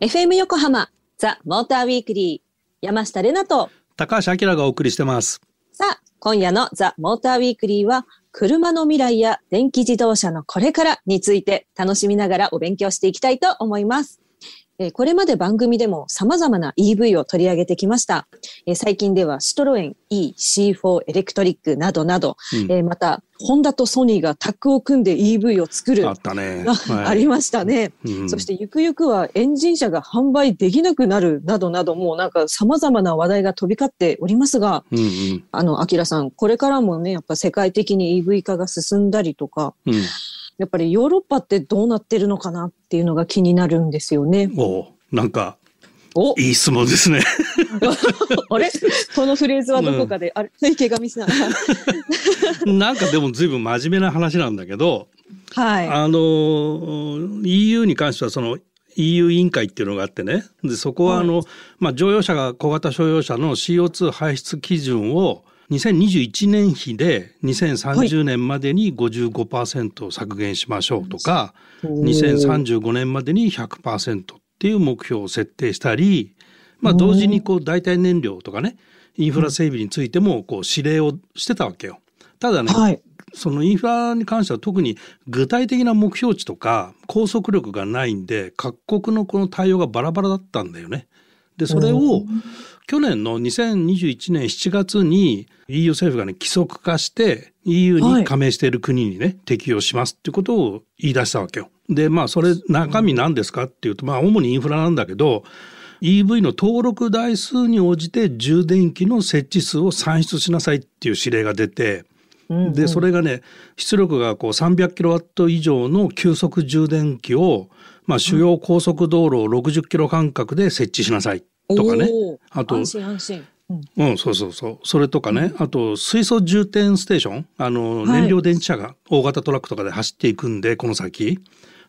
FM 横浜ザ・モーターウィークリー山下れなと。高橋明がお送りしてます。さあ今夜のザ・モーターウィークリーは車の未来や電気自動車のこれからについて楽しみながらお勉強していきたいと思いますえこれまで番組でも様々な EV を取り上げてきました。え最近ではシトロエン EC4 エレクトリックなどなど、うん、えまた、ホンダとソニーがタッグを組んで EV を作る。あったね。はい、ありましたね、うん、そしてゆくゆくはエンジン車が販売できなくなるなどなど、もうなんか様々な話題が飛び交っておりますが、うんうん、あの、アキラさん、これからもね、やっぱ世界的に EV 化が進んだりとか、うんやっぱりヨーロッパってどうなってるのかなっていうのが気になるんですよね。おなんかおいい質問ですね。あれ？このフレーズはどこかで、うん、あれ？池上さん。なんかでも随分真面目な話なんだけど、はい。あの、EU に関してはその EU 委員会っていうのがあってね。で、そこはあの、はい、まあ乗用車が小型商用車の CO2 排出基準を2021年比で2030年までに55%削減しましょうとか、はい、2035年までに100%っていう目標を設定したり、まあ同時にこう代替燃料とかね、インフラ整備についてもこう指令をしてたわけよ。ただね、はい、そのインフラに関しては特に具体的な目標値とか拘束力がないんで各国のこの対応がバラバラだったんだよね。でそれを去年の2021年7月に EU 政府がね規則化して EU に加盟している国にね、はい、適用しますっていうことを言い出したわけよ。でまあそれ中身何ですかっていうとまあ主にインフラなんだけど EV の登録台数に応じて充電器の設置数を算出しなさいっていう指令が出てでそれがね出力がこう300キロワット以上の急速充電器を、まあ、主要高速道路を60キロ間隔で設置しなさいとかね。あと安心安心うん、そうそうそう。それとかね、あと水素充填ステーション、あの、燃料電池車が大型トラックとかで走っていくんで、この先。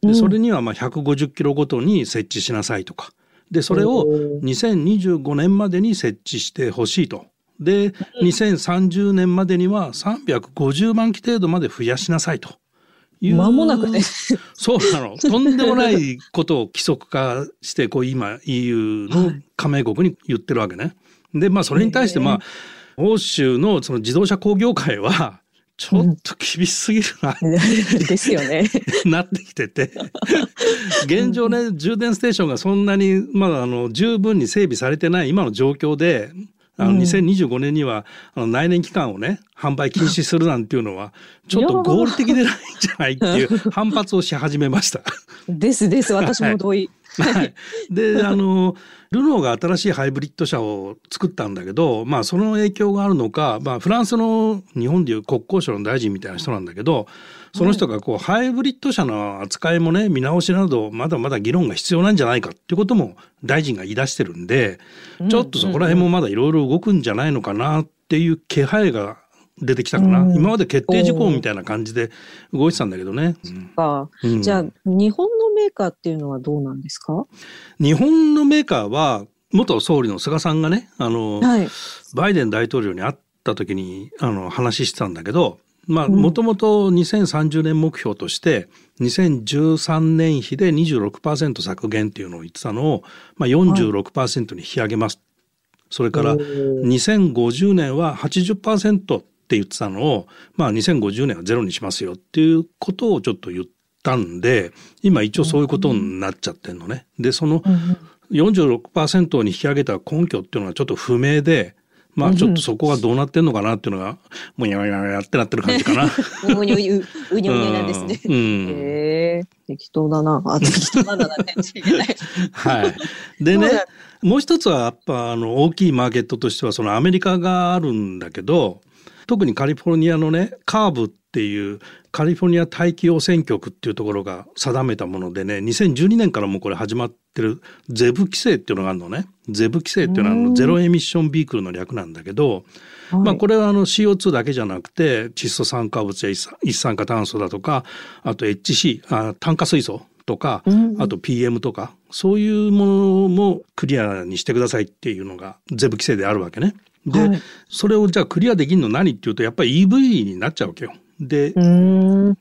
で、それにはまあ150キロごとに設置しなさいとか。で、それを2025年までに設置してほしいと。で、2030年までには350万機程度まで増やしなさいと。間もなくね。そうなの。とんでもないことを規則化して、こう今 EU の加盟国に言ってるわけね。で、まあそれに対してまあ、欧州のその自動車工業界は、ちょっと厳しすぎるな、うん、ですよね。なってきてて。現状ね、充電ステーションがそんなに、まだあの、十分に整備されてない今の状況で、あの2025年にはあの内燃期間をね販売禁止するなんていうのはちょっと合理的でないんじゃないっていう 反発をし始めました。ですです。私も同意。はい、であのルノーが新しいハイブリッド車を作ったんだけど、まあ、その影響があるのか、まあ、フランスの日本でいう国交省の大臣みたいな人なんだけどその人がこう、ハイブリッド車の扱いもね見直しなどまだまだ議論が必要なんじゃないかっていうことも大臣が言い出してるんで、ちょっとそこら辺もまだいろいろ動くんじゃないのかなっていう気配が出てきたかな、うん、今まで決定事項みたいな感じで動いてたんだけどね。うん、じゃあ日本のメーカーっていうのはどうなんですか？日本のメーカーは元総理の菅さんがねあの、はい、バイデン大統領に会った時にあの話してたんだけどまあもともと2030年目標として2013年比で26%削減っていうのを言ってたのを、まあ、46%に引き上げます、はい、それから2050年は80%って言ってたのを、まあ、2050年はゼロにしますよっていうことをちょっと言ったんで今一応そういうことになっちゃってんのね。でその46%に引き上げた根拠っていうのはちょっと不明で。まあちょっとそこがどうなってんのかなっていうのが、もやもややってなってる感じかな。うにうにうにうになんですね。うん、へえ、適当だな。あ、適当だなね。はい。でね、もう一つはやっぱあの大きいマーケットとしてはそのアメリカがあるんだけど、特にカリフォルニアのねカーブっていうカリフォルニア大気汚染局っていうところが定めたものでね2012年からもこれ始まってるゼブ規制っていうのがあるのね。ゼブ規制っていうのはあのゼロエミッションビークルの略なんだけど、まあこれはあの CO2 だけじゃなくて窒素酸化物や一酸化炭素だとかあと HC あ炭化水素とか、あと PM とかそういうものもクリアにしてくださいっていうのがゼブ規制であるわけね。で、はい、それをじゃあクリアできるの何っていうとやっぱり EV になっちゃうわけよ。で、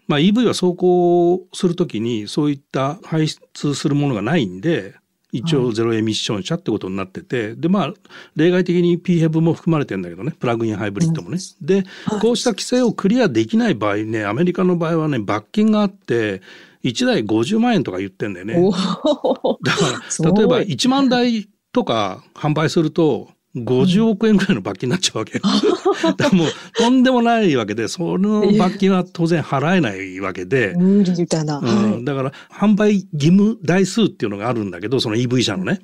まあ、EV は走行するときにそういった排出するものがないんで一応ゼロエミッション車ってことになってて、はい、でまあ例外的に PHEV も含まれてるんだけどねプラグインハイブリッドもね。うん、で、こうした規制をクリアできない場合ねアメリカの場合はね罰金があって1台50万円とか言ってんだよね。だから例えば1万台とか販売すると50億円ぐらいの罰金になっちゃうわけ。だもうとんでもないわけで、その罰金は当然払えないわけで。無理だな。うん、だから販売義務台数っていうのがあるんだけど、その EV 車のね。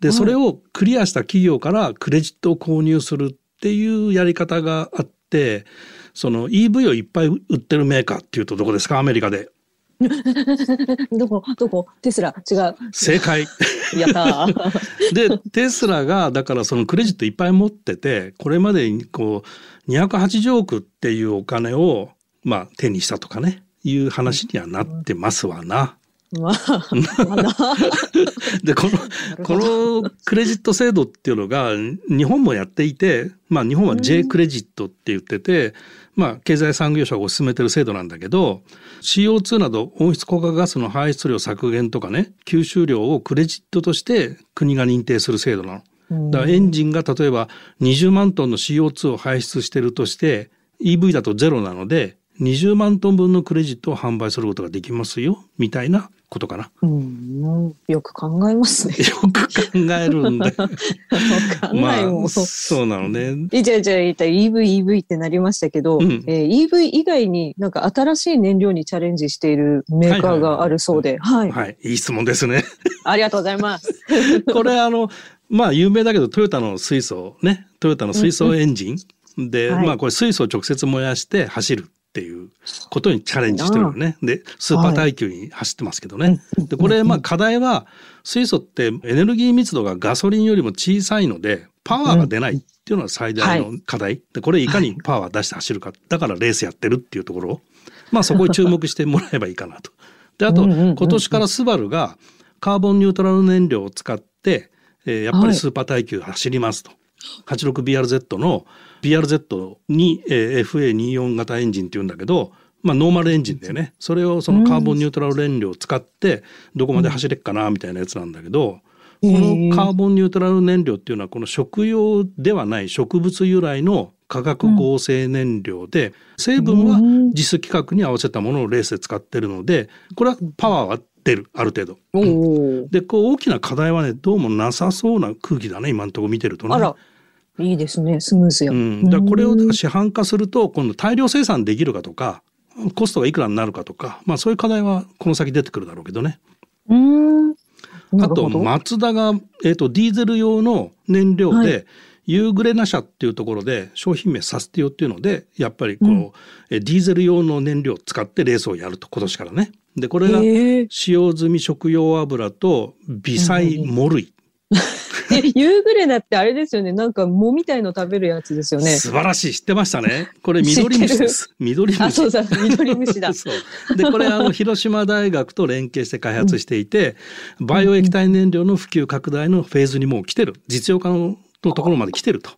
で、それをクリアした企業からクレジットを購入するっていうやり方があって、その EV をいっぱい売ってるメーカーっていうとどこですか？アメリカで。どこどこ？テスラ違う。正解。やった で、テスラが、だからそのクレジットいっぱい持ってて、これまでにこう、280億っていうお金を、まあ、手にしたとかね、いう話にはなってますわな。まあ、でこのこのクレジット制度っていうのが日本もやっていて、まあ、日本は J クレジットって言ってて、まあ、経済産業省が進めてる制度なんだけど CO2 など温室効果ガスの排出量削減とかね吸収量をクレジットとして国が認定する制度なの。だからエンジンが例えば20万トンの CO2 を排出してるとして EV だとゼロなので20万トン分のクレジットを販売することができますよみたいなことかな？うん、よく考えますね。よく考えるんだよ。かんないもん、まあ、そうなのね。じゃあじゃあ EV EV ってなりましたけど、うん、えー、EV 以外になんか新しい燃料にチャレンジしているメーカーがあるそうで、はい、はい、いい質問ですね。ありがとうございます。これあのまあ有名だけどトヨタの水素ね、トヨタの水素エンジン。うん、で、はい、まあこれ水素を直接燃やして走るっていうことにチャレンジしてるのね。で、スーパー耐久に走ってますけどね。はい、で、これ、まあ課題は、水素ってエネルギー密度がガソリンよりも小さいので、パワーが出ないっていうのが最大の課題。で、これいかにパワー出して走るか。だからレースやってるっていうところ。まあそこに注目してもらえばいいかなと。で、あと、今年からスバルがカーボンニュートラル燃料を使って、えー、やっぱりスーパー耐久走りますと。86BRZ の BRZ に、えー、FA24 型エンジンっていうんだけど、まあ、ノーマルエンジンだよね。それをそのカーボンニュートラル燃料を使ってどこまで走れっかなみたいなやつなんだけど、このカーボンニュートラル燃料っていうのはこの食用ではない植物由来の化学合成燃料で、成分は実規格に合わせたものをレースで使ってるのでこれはパワーは出るある程度。でこう大きな課題はねどうもなさそうな空気だね今のところ見てるとね。いいですね。スムーズや。うん、だこれを市販化すると今度大量生産できるかとかコストがいくらになるかとか、まあ、そういう課題はこの先出てくるだろうけどね。うん。あとマツダが、えーと、ディーゼル用の燃料で、はい。ユーグレナ社っていうところで商品名サスティオっていうのでやっぱりこう、うん、ディーゼル用の燃料を使ってレースをやると今年からね。でこれが使用済み食用油と微細モルイ 夕暮れだってあれですよね。なんか藻みたいの食べるやつですよね。素晴らしい。知ってましたね。これ緑虫です。緑虫。あ、そうそう、緑虫だ。で、これあの、広島大学と連携して開発していて、うん、バイオ液体燃料の普及拡大のフェーズにもう来てる。実用化のところまで来てると。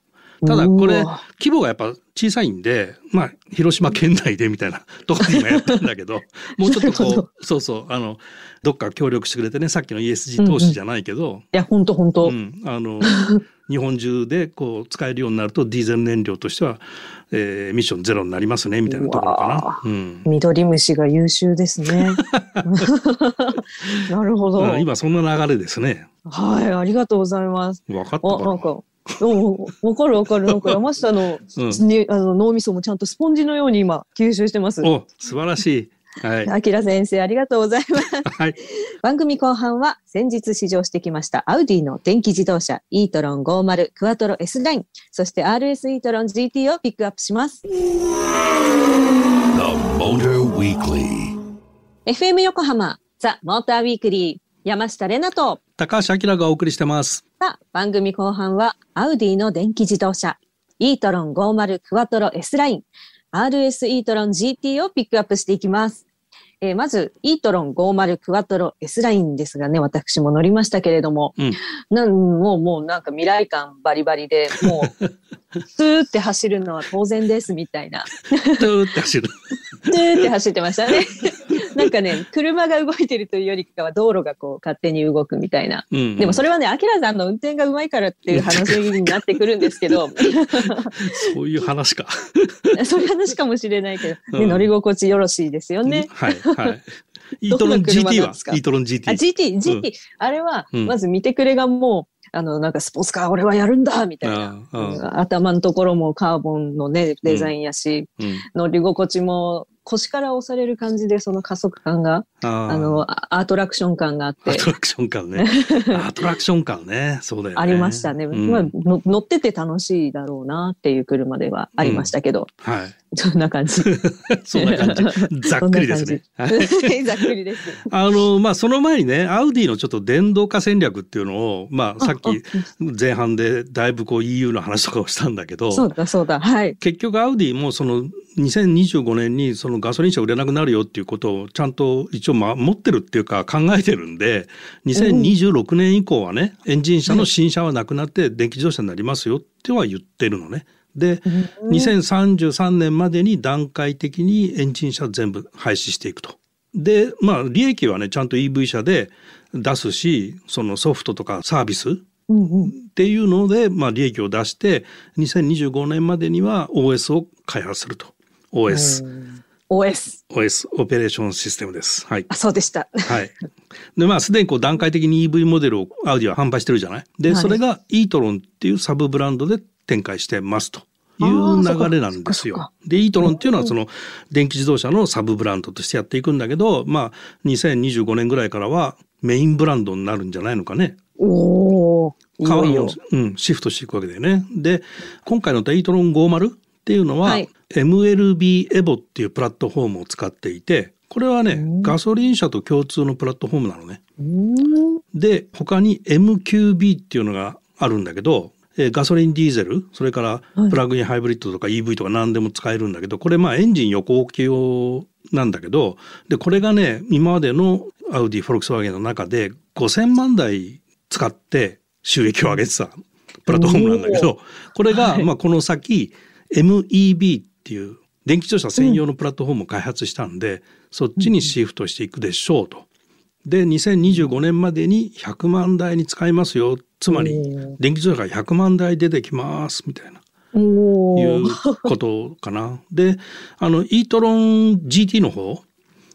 ただこれ規模がやっぱ小さいんでまあ広島県内でみたいな ところに今やってるんだけど もうちょっとこうそうそうあのどっか協力してくれてねさっきの ESG 投資じゃないけど、うんうん、いや本当本当、うん、あの 日本中でこう使えるようになるとディーゼル燃料としては、えー、ミッションゼロになりますねみたいなところかな。うん、緑虫が優秀ですね。なるほど。今そんな流れですね。はい、ありがとうございます。分かった。なんかわかるわかる。なんか山下の,、うんね、あの脳みそもちゃんとスポンジのように今吸収してます。お、素晴らしい。はい。あきら先生、ありがとうございます。はい。番組後半は先日試乗してきましたアウディの電気自動車 e トロン50クワトロ S ライン、そして RS e トロン GT をピックアップします。FM 横浜ザ・モーターウィークリー山下れなと高橋明がお送りしてます。さあ、番組後半はアウディの電気自動車 e トロン50クワトロ S ライン RS e トロン GT をピックアップしていきます。えー、まず、イートロン50クワトロ S ラインですがね、私も乗りましたけれども、うん、なんもう、もうなんか未来感バリバリで、もう、スーって走るのは当然ですみたいな。スーって走る。って走ってましたね。なんかね、車が動いてるというよりかは道路がこう勝手に動くみたいな。うんうん、でもそれはね、アキラさんの運転がうまいからっていう話になってくるんですけど。そういう話か。そういう話かもしれないけど、ね、乗り心地よろしいですよね。はい、はい。イートロン GT は？イートロン GT。あ、GT、GT、うん、あれは、まず見てくれがもう、あの、なんかスポーツカー俺はやるんだみたいな。頭のところもカーボンのね、デザインやし、うん、乗り心地も腰から押される感じでその加速感が、あの、アトラクション感があって。アトラクション感ね。アトラクション感ね。そうだよね。ありましたね。うん、まあ乗ってて楽しいだろうなっていう車ではありましたけど。うん、はい。そんな感じ。そんな感じ。ざっくりですね。ざっくりです。あの、まあ、その前にね、アウディのちょっと電動化戦略っていうのを、まあ、さっき前半でだいぶこう EU の話とかをしたんだけど。そうだ、そうだ。はい。結局アウディもその2025年にそのガソリン車売れなくなるよっていうことをちゃんと一応持ってるっていうか考えてるんで、2026年以降はね、エンジン車の新車はなくなって電気自動車になりますよっては言ってるのね。で、2033年までに段階的にエンジン車全部廃止していくと。で、まあ、利益はね、ちゃんと EV 車で出すし、そのソフトとかサービスっていうので、まあ、利益を出して、2025年までには OS を開発すると。OS。OS。OS、オペレーションシステムです。はい。あ、そうでした。はい。で、まあ、すでにこう段階的に EV モデルをアウディは販売してるじゃない？で、はい、それが e トロンっていうサブブランドで展開してますと。いう流れなんですよ。で、イートロンっていうのはその電気自動車のサブブランドとしてやっていくんだけど、まあ、2025年ぐらいからはメインブランドになるんじゃないのかね。おお。うん、シフトしていくわけだよね。で、今回のイートロン50っていうのは、はい、MLB エボっていうプラットフォームを使っていて、これはね、ガソリン車と共通のプラットフォームなのね。で、他に MQB っていうのがあるんだけど、えガソリンディーゼルそれからプラグインハイブリッドとか EV とか何でも使えるんだけどこれまあエンジン横置き用なんだけどでこれがね今までのアウディフォルクスワーゲンの中で5,000万台使って収益を上げてたプラットフォームなんだけどこれがまあこの先 MEB っていう。電気自動車専用のプラットフォームを開発したんで、そっちにシフトしていくでしょうと。で2025年までに100万台に使いますよ。つまり電気自動車が100万台出てきますみたいな。いうことかな。であの e トロン GT の方、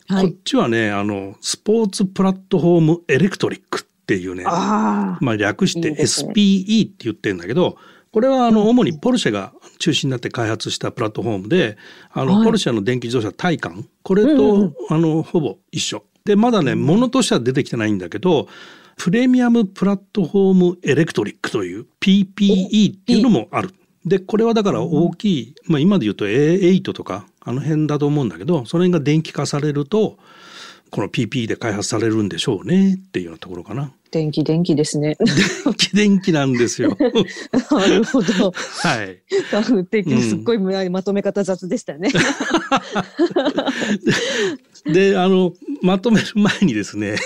はい、こっちはねあのスポーツプラットフォームエレクトリックっていうね。まあ略して SPE って言ってるんだけどこれはあの主にポルシェが中心になって開発したプラットフォームであのポルシェの電気自動車タイカン。これとあのほぼ一緒。でまだねものとしては出てきてないんだけどプレミアムプラットフォームエレクトリックという PPE っていうのもある。でこれはだから大きい、まあ、今で言うと A8 とかあの辺だと思うんだけどそれが電気化されるとこの PP で開発されるんでしょうねっていうようなところかな。電気電気ですね。電気電気なんですよ。なるほど。はい。すっごいまとめ方雑でしたね。で、あの、まとめる前にですね、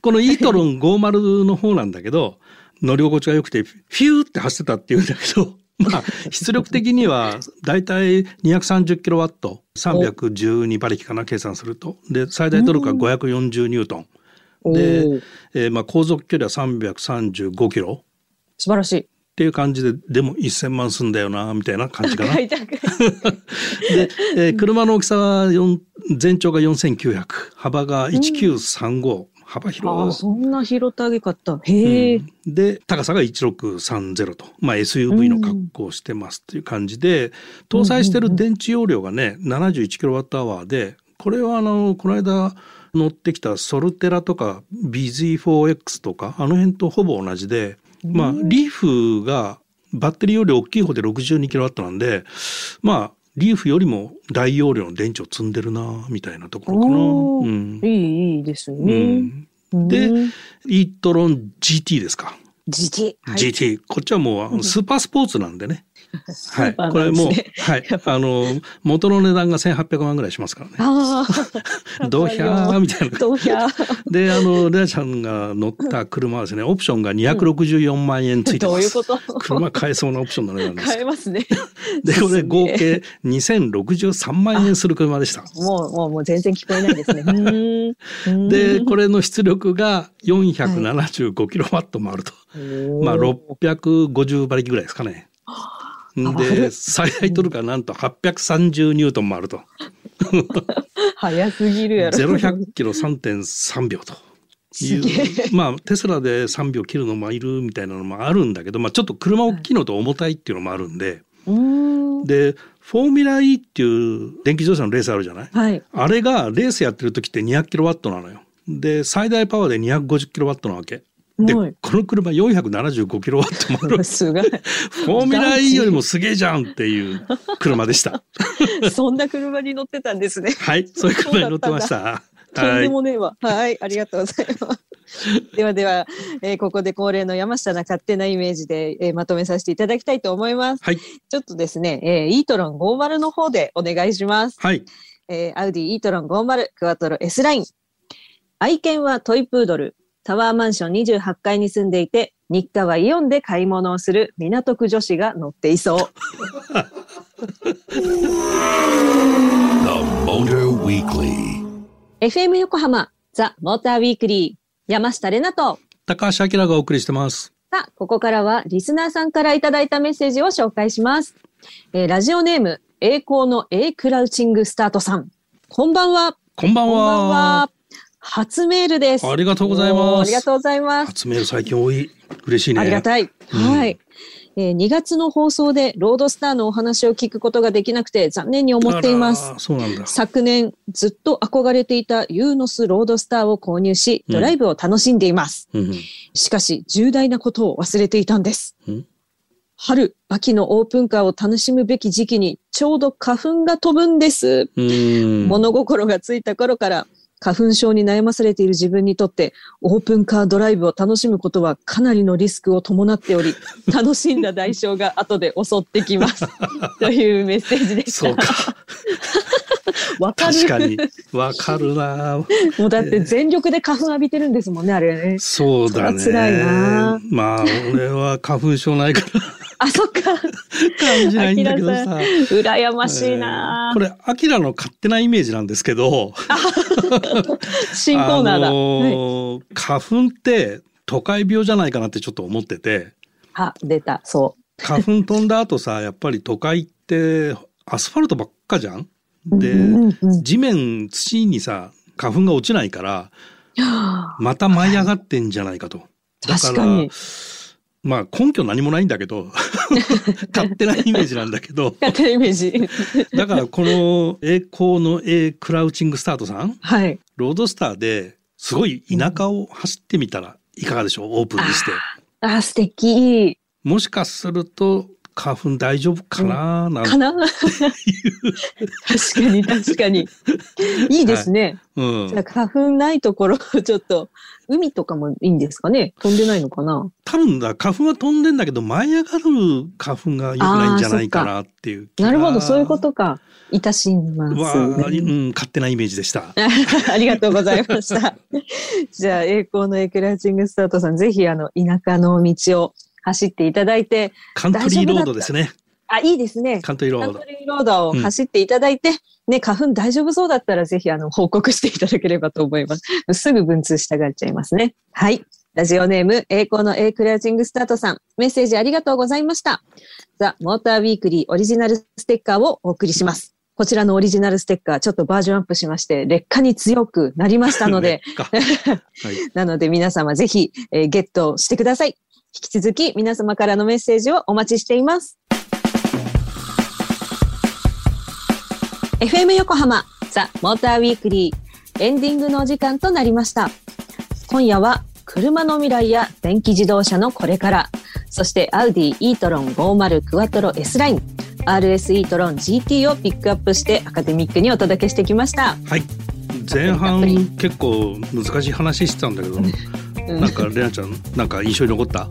このイートロン50の方なんだけど、乗り心地が良くて、フューって走ってたっていうんだけど、まあ、出力的にはだいたい230キロワット、312馬力かな、計算すると。で、最大トルクは540ニュートン。で、えー、まあ、航続距離は335キロ。素晴らしい。っていう感じで、でも1000万すんだよな、みたいな感じかな。で、えー、車の大きさは全長が4900、幅が1935、幅広あそんな広たげかった。へえ、うん、で高さが1630と、まあ、SUV の格好をしてますっていう感じで、うん、搭載してる電池容量がね 71kWh でこれはあのこの間乗ってきたソルテラとか BZ4X とかあの辺とほぼ同じで、まあリー。フがバッテリーより大きい方で 62kW なんでまあリーフよりも大容量の電池を積んでるなみたいなところかな。うん、いいいいですね。うん、で、イートロン GT ですか？GT。はい、GT。こっちはもうスーパースポーツなんでね。はい、これもう、はい、あの元の値段が千八百万ぐらいしますからね。ああ、どうひゃーみたいな。どうひゃで、あのレアちゃんが乗った車はですね、オプションが二百六十四万円ついてます。どういうこと？車買えそうなオプションの値段です。買えますね。で、これ合計二千六十三万円する車でした。もうもうもう全然聞こえないですね。で、これの出力が四百七十五キロワットもあると。まあ六百五十馬力ぐらいですかね。で最大トルクはなんと830ニュートンもあると。早すぎるやろ。ゼロ百キロ3.3秒と。いうまあテスラで3秒切るのもいるみたいなのもあるんだけど、まあ、ちょっと車大きいのと重たいっていうのもあるんで、はい、でフォーミュラ E っていう電気自動車のレースあるじゃない、はい、あれがレースやってる時って200キロワットなのよ。で最大パワーで250キロワットなわけ。で、この車475キロワットもある。すごい。フォーミュラ E よりもすげえじゃんっていう車でした。そんな車に乗ってたんですね。はい、そういう車に乗ってました。とんでもねえわ。はい、ありがとうございます。ではでは、えー、ここで恒例の山下な勝手なイメージで、えー、まとめさせていただきたいと思います。はい。ちょっとですね、えー、イートロン50の方でお願いします。はい。えー、アウディイートロン50クワトロ S ライン。愛犬はトイプードル。タワーマンション28階に住んでいて、日課はイオンで買い物をする港区女子が乗っていそう。FM 横浜ザ・モーターウィークリー山下れなと高橋明がお送りしてます。さあ、ここからはリスナーさんからいただいたメッセージを紹介します。えー、ラジオネーム栄光の A クラウチングスタートさん。こんばんは。こんばんは。初メールです。ありがとうございます。ありがとうございます。初メール最近多い。嬉しいね。ありがたい。うん、はい。えー、2月の放送でロードスターのお話を聞くことができなくて残念に思っています。そうなんだ。昨年ずっと憧れていたユーノスロードスターを購入し、ドライブを楽しんでいます。うん、しかし重大なことを忘れていたんです。うん春、秋のオープンカーを楽しむべき時期にちょうど花粉が飛ぶんです。物心がついた頃から花粉症に悩まされている自分にとって、オープンカードライブを楽しむことはかなりのリスクを伴っており、楽しんだ代償が後で襲ってきます。というメッセージでした。そうか。わかる。確かに。わかるな。もうだって全力で花粉浴びてるんですもんね、あれね。そうだね。辛いな。まあ、俺は花粉症ないから。あ、そっか。感じないんだけどさ。羨ましいな、えー、これ、アキラの勝手なイメージなんですけど。新コーナーだ。あのーはい、花粉って都会病じゃないかなってちょっと思ってて。あ、出た。そう。花粉飛んだ後さ、やっぱり都会ってアスファルトばっかじゃん？で、地面、土にさ、花粉が落ちないから、また舞い上がってんじゃないかと。だから、まあ根拠何もないんだけど 勝手なイメージなんだけど。勝手なイメージ。だからこの栄光の A クラウチングスタートさん、はい、ロードスターですごい田舎を走ってみたらいかがでしょう？オープンにして。ああ素敵。もしかすると花粉大丈夫かな、なんかな？確かに確かに。いいですね。はい、うん、じゃあ花粉ないところちょっと海とかもいいんですかね？飛んでないのかな？多分だ花粉は飛んでんだけど舞い上がる花粉が良くないんじゃないかなっていうなるほどそういうことか。いたします、ね、うん、勝手なイメージでした。ありがとうございました。じゃあ、栄光のエクラーチングスタートさん、ぜひ、あの、田舎の道を走っていただいて。カントリーロードですね。あ、いいですね。カントリーロード。カントリーロードを走っていただいて、うん、ね、花粉大丈夫そうだったらぜひあの報告していただければと思います。すぐ文通したがっちゃいますね。はい。ラジオネーム、栄光の A クラウチングスタートさん、メッセージありがとうございました。ザ・モーターウィークリーオリジナルステッカーをお送りします。こちらのオリジナルステッカー、ちょっとバージョンアップしまして、劣化に強くなりましたので、はい、なので皆様ぜひ、えー、ゲットしてください。引き続き皆様からのメッセージをお待ちしています。FM 横浜ザ・モーターウィークリーエンディングのお時間となりました。今夜は車の未来や電気自動車のこれから、そしてアウディ e トロン50クワトロ S ライン、RS e トロン GT をピックアップしてアカデミックにお届けしてきました。はい。前半結構難しい話してたんだけど、なんかレナちゃんなんか印象に残った？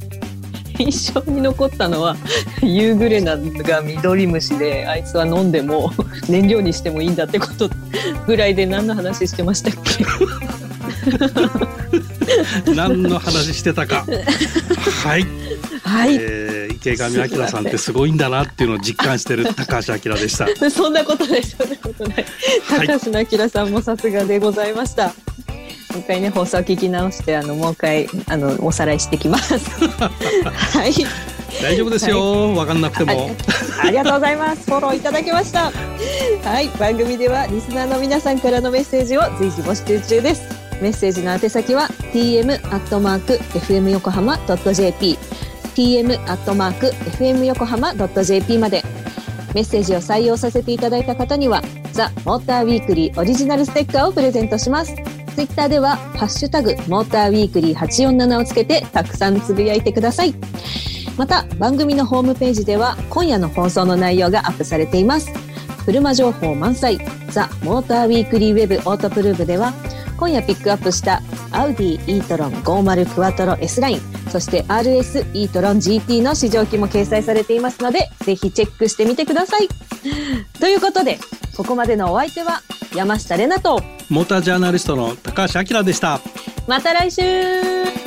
印象に残ったのは 夕暮れなが緑虫であいつは飲んでも燃料にしてもいいんだってことぐらいで何の話してましたっけ？何の話してたか。はい、はい、えー、池上彰さんってすごいんだなっていうのを実感してる 高橋明でした。そんなことないそんなことない、はい、高橋明さんもさすがでございました。もう一回ね放送聞き直してあのもう一回あのおさらいしてきます。はい。大丈夫ですよ、はい、分かんなくても。ありがとうございます。フォローいただきました。はい。番組ではリスナーの皆さんからのメッセージを随時募集中です。メッセージの宛先は tm アットマーク fm 横浜ドット jp tm アットマーク fm 横浜ドット jp まで。メッセージを採用させていただいた方にはザ・モーターウィークリーオリジナルステッカーをプレゼントしますツイッターではハッシュタグモーターウィークリー847をつけてたくさんつぶやいてください。また番組のホームページでは今夜の放送の内容がアップされています。車情報満載。ザ・モーターウィークリーウェブオートプルーブでは今夜ピックアップしたアウディ e トロン50クワトロ S ラインそして RS e トロン GT の試乗機も掲載されていますのでぜひチェックしてみてください。ということでここまでのお相手は山下れなとモータージャーナリストの高橋明でした。また来週。